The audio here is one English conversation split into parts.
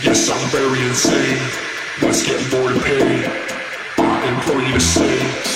Yes, I'm very insane. Let's get more to pay. I implore you to stay.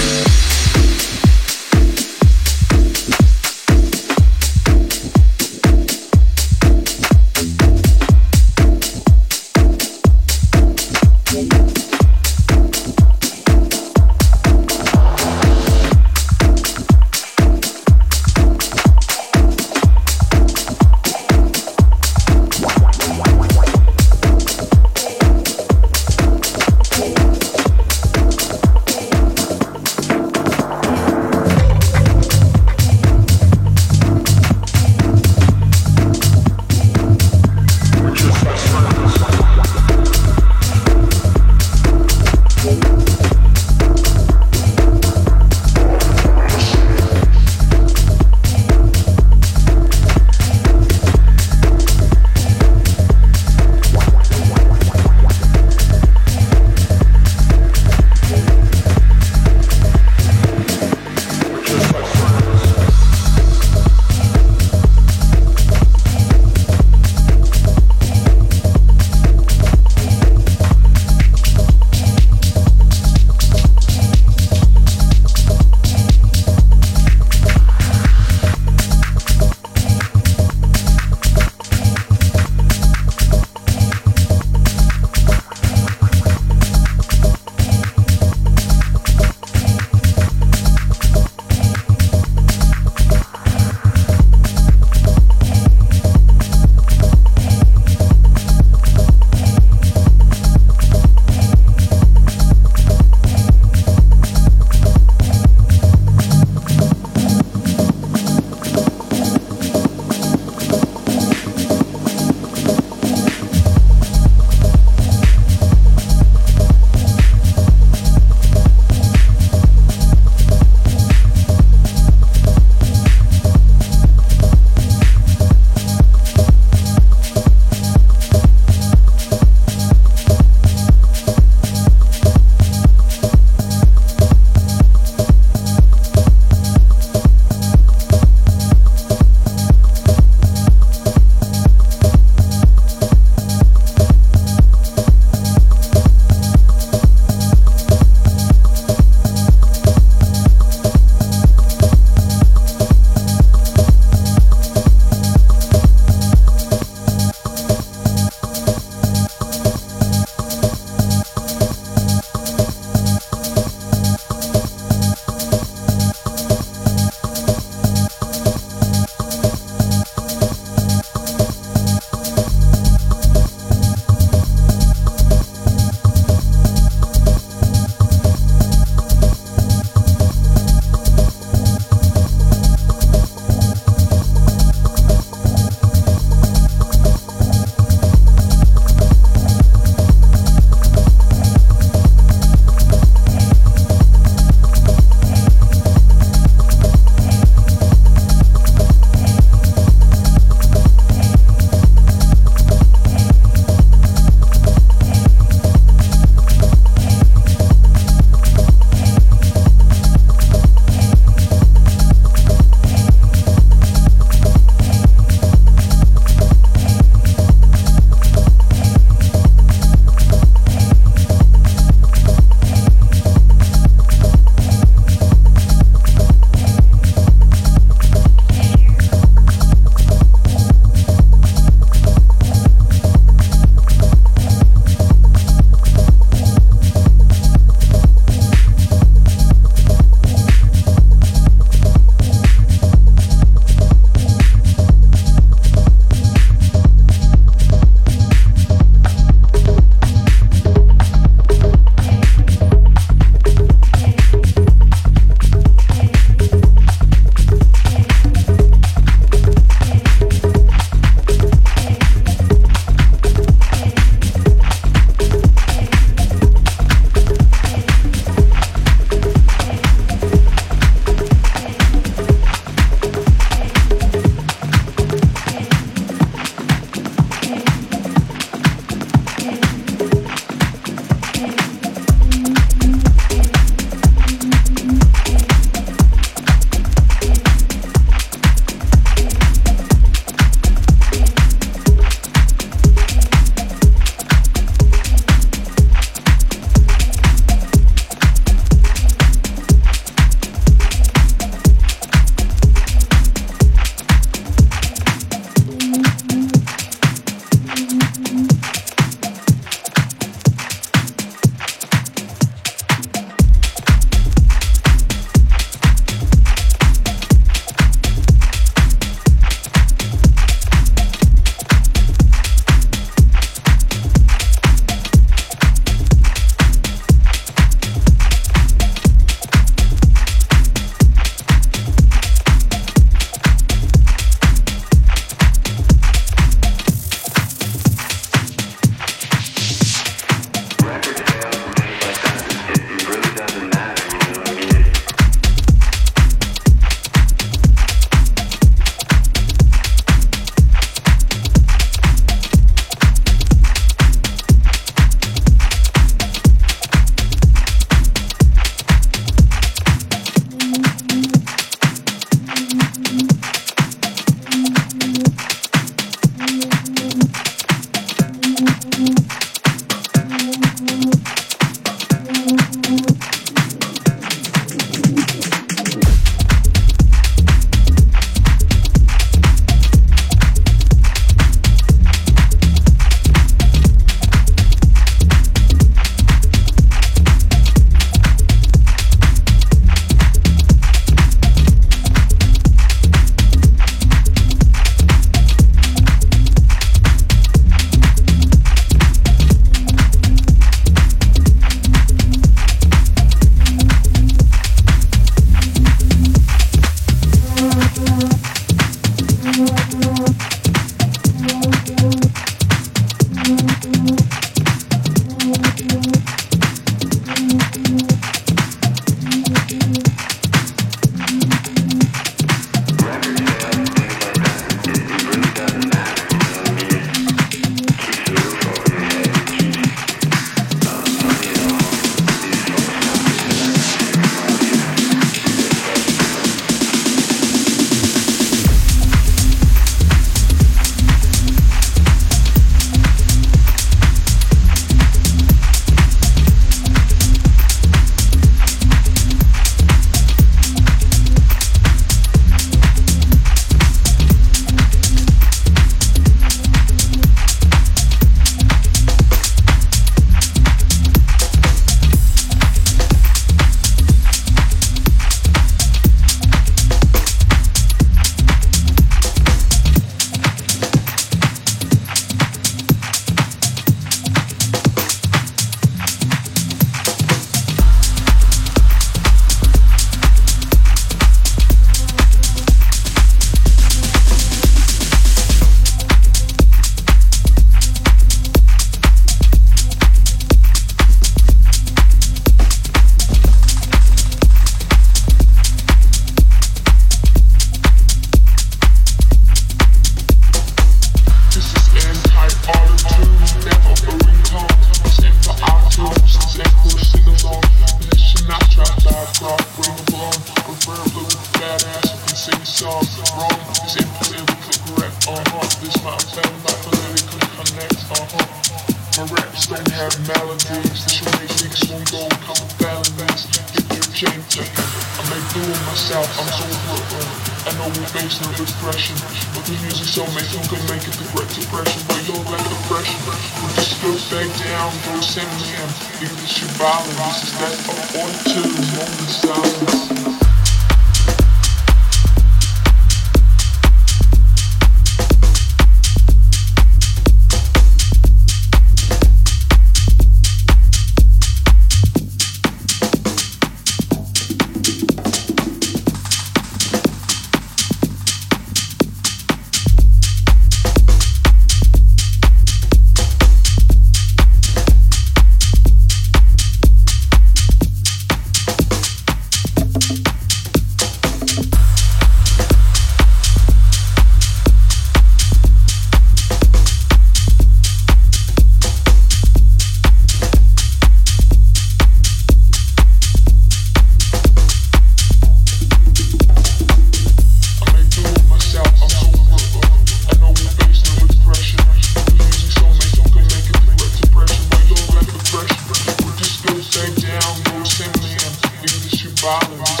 problem.